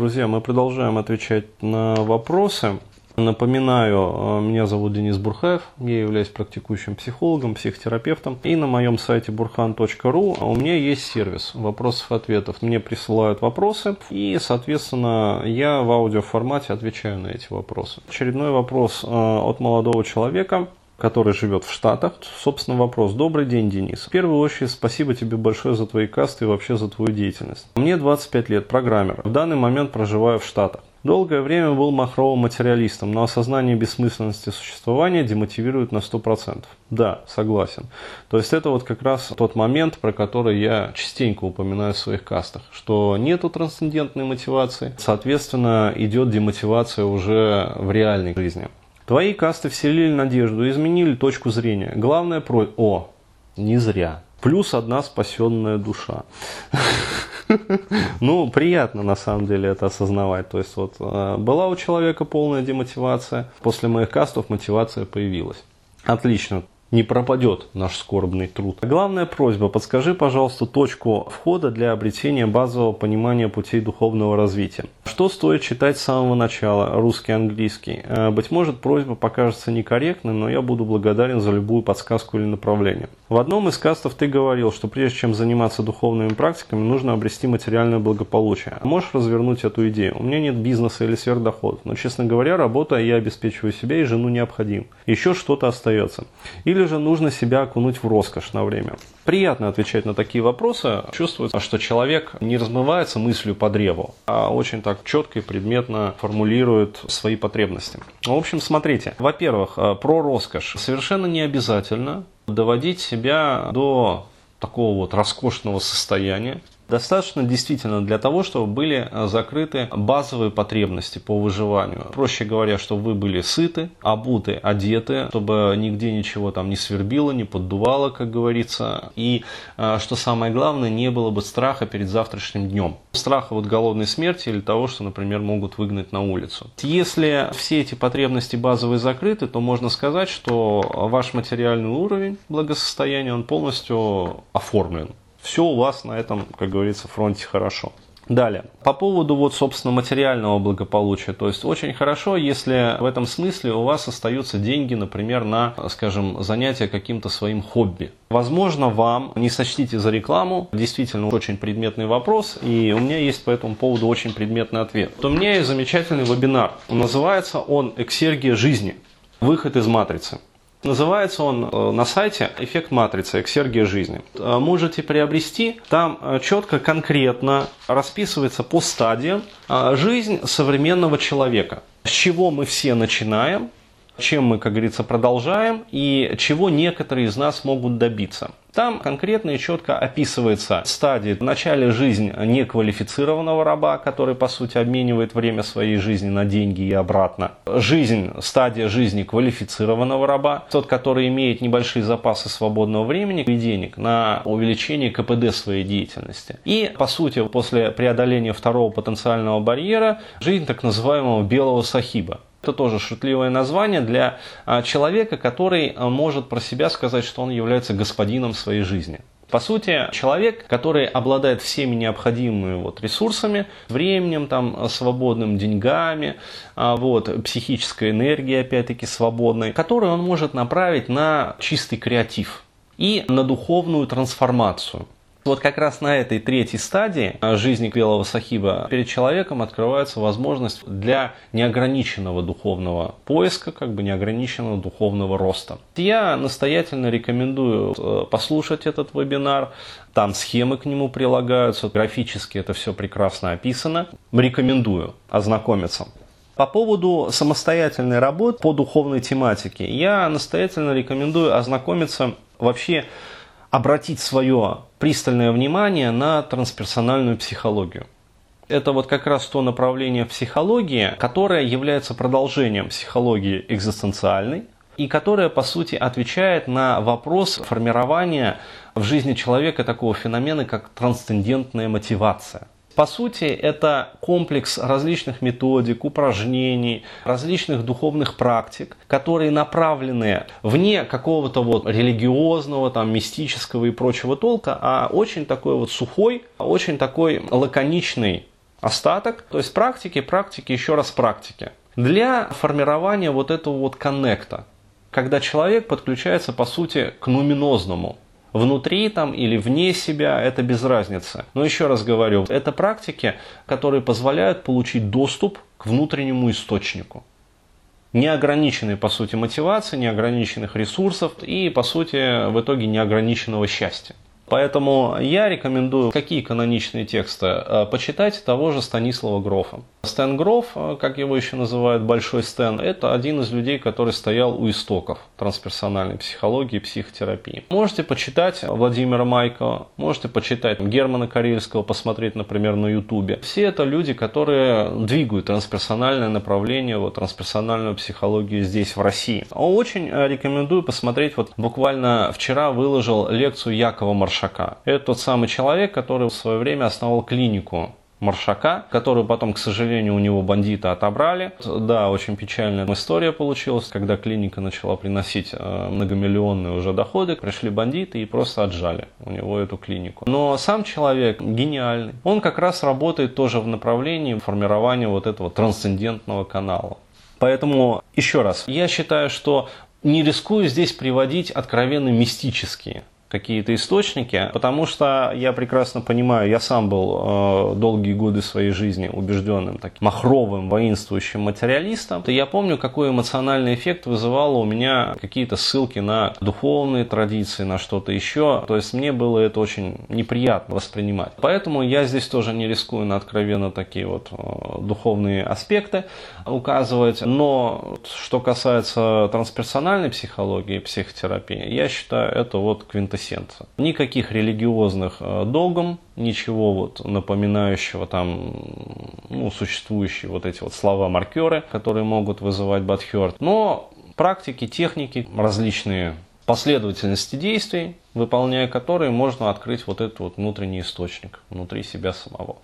друзья, мы продолжаем отвечать на вопросы. Напоминаю, э, меня зовут Денис Бурхаев, я являюсь практикующим психологом, психотерапевтом. И на моем сайте burhan.ru у меня есть сервис вопросов-ответов. Мне присылают вопросы, и, соответственно, я в аудиоформате отвечаю на эти вопросы. Очередной вопрос э, от молодого человека который живет в Штатах. Собственно, вопрос. Добрый день, Денис. В первую очередь, спасибо тебе большое за твои касты и вообще за твою деятельность. Мне 25 лет, программер. В данный момент проживаю в Штатах. Долгое время был махровым материалистом, но осознание бессмысленности существования демотивирует на 100%. Да, согласен. То есть это вот как раз тот момент, про который я частенько упоминаю в своих кастах, что нету трансцендентной мотивации, соответственно, идет демотивация уже в реальной жизни. Твои касты вселили надежду, изменили точку зрения. Главное про... О, не зря. Плюс одна спасенная душа. Ну, приятно на самом деле это осознавать. То есть вот э, была у человека полная демотивация, после моих кастов мотивация появилась. Отлично не пропадет наш скорбный труд. Главная просьба, подскажи, пожалуйста, точку входа для обретения базового понимания путей духовного развития. Что стоит читать с самого начала, русский, английский? Э, быть может, просьба покажется некорректной, но я буду благодарен за любую подсказку или направление. В одном из кастов ты говорил, что прежде чем заниматься духовными практиками, нужно обрести материальное благополучие. Можешь развернуть эту идею? У меня нет бизнеса или сверхдоходов, но, честно говоря, работая, я обеспечиваю себя и жену необходим. Еще что-то остается. Или или же нужно себя окунуть в роскошь на время? Приятно отвечать на такие вопросы. Чувствуется, что человек не размывается мыслью по древу, а очень так четко и предметно формулирует свои потребности. В общем, смотрите. Во-первых, э, про роскошь. Совершенно не обязательно доводить себя до такого вот роскошного состояния, достаточно действительно для того, чтобы были э, закрыты базовые потребности по выживанию. Проще говоря, чтобы вы были сыты, обуты, одеты, чтобы нигде ничего там не свербило, не поддувало, как говорится. И, э, что самое главное, не было бы страха перед завтрашним днем. Страха вот голодной смерти или того, что, например, могут выгнать на улицу. Если все эти потребности базовые закрыты, то можно сказать, что ваш материальный уровень благосостояния, он полностью оформлен все у вас на этом, как говорится, фронте хорошо. Далее, по поводу вот, собственно, материального благополучия. То есть очень хорошо, если в этом смысле у вас остаются деньги, например, на, скажем, занятие каким-то своим хобби. Возможно, вам, не сочтите за рекламу, действительно очень предметный вопрос, и у меня есть по этому поводу очень предметный ответ. Вот у меня есть замечательный вебинар. Называется он «Эксергия жизни. Выход из матрицы». Называется он э, на сайте «Эффект матрицы. Эксергия жизни». Э, можете приобрести. Там э, четко, конкретно расписывается по стадиям жизнь современного человека. С чего мы все начинаем, чем мы, как говорится, продолжаем и чего некоторые из нас могут добиться. Там конкретно и четко описывается стадия в начале жизни неквалифицированного раба, который, по сути, обменивает время своей жизни на деньги и обратно. Жизнь, стадия жизни квалифицированного раба, тот, который имеет небольшие запасы свободного времени и денег на увеличение КПД своей деятельности. И, по сути, после преодоления второго потенциального барьера, жизнь так называемого белого сахиба. Это тоже шутливое название для а, человека, который а, может про себя сказать, что он является господином своей жизни. По сути, человек, который обладает всеми необходимыми вот ресурсами, временем, там, свободным деньгами, а, вот, психической энергией, опять-таки, свободной, которую он может направить на чистый креатив и на духовную трансформацию. Вот как раз на этой третьей стадии жизни Белого Сахиба перед человеком открывается возможность для неограниченного духовного поиска, как бы неограниченного духовного роста. Я настоятельно рекомендую э, послушать этот вебинар. Там схемы к нему прилагаются, графически это все прекрасно описано. Рекомендую ознакомиться. По поводу самостоятельной работы по духовной тематике, я настоятельно рекомендую ознакомиться вообще обратить свое пристальное внимание на трансперсональную психологию. Это вот как раз то направление психологии, которое является продолжением психологии экзистенциальной, и которая, по сути, отвечает на вопрос формирования в жизни человека такого феномена, как трансцендентная мотивация – по сути, это комплекс различных методик, упражнений, различных духовных практик, которые направлены вне какого-то вот религиозного, там, мистического и прочего толка, а очень такой вот сухой, очень такой лаконичный остаток, то есть практики, практики, еще раз практики. Для формирования вот этого вот коннекта, когда человек подключается, по сути, к нуминозному, внутри там или вне себя, это без разницы. Но еще раз говорю, это практики, которые позволяют получить доступ к внутреннему источнику. Неограниченной, по сути, мотивации, неограниченных ресурсов и, по сути, в итоге неограниченного счастья. Поэтому я рекомендую, какие каноничные тексты, э, почитать того же Станислава Грофа. Стэн Гроф, э, как его еще называют, Большой Стэн, это один из людей, который стоял у истоков трансперсональной психологии и психотерапии. Можете почитать Владимира Майкова, можете почитать Германа Карельского, посмотреть, например, на Ютубе. Все это люди, которые двигают трансперсональное направление, вот, трансперсональную психологию здесь, в России. Очень э, рекомендую посмотреть, вот буквально вчера выложил лекцию Якова Маршала Маршака. Это тот самый человек, который в свое время основал клинику Маршака, которую потом, к сожалению, у него бандиты отобрали. Да, очень печальная история получилась, когда клиника начала приносить э, многомиллионные уже доходы, пришли бандиты и просто отжали у него эту клинику. Но сам человек гениальный. Он как раз работает тоже в направлении формирования вот этого трансцендентного канала. Поэтому, еще раз, я считаю, что не рискую здесь приводить откровенно мистические какие-то источники, потому что я прекрасно понимаю, я сам был э, долгие годы своей жизни убежденным таким махровым, воинствующим материалистом. И я помню, какой эмоциональный эффект вызывало у меня какие-то ссылки на духовные традиции, на что-то еще. То есть мне было это очень неприятно воспринимать. Поэтому я здесь тоже не рискую на откровенно такие вот э, духовные аспекты указывать. Но что касается трансперсональной психологии, психотерапии, я считаю, это вот квинтэссенция эссенция. Никаких религиозных э, догм, ничего вот напоминающего там ну, существующие вот эти вот слова-маркеры, которые могут вызывать бадхерт. Но практики, техники, различные последовательности действий, выполняя которые можно открыть вот этот вот внутренний источник внутри себя самого.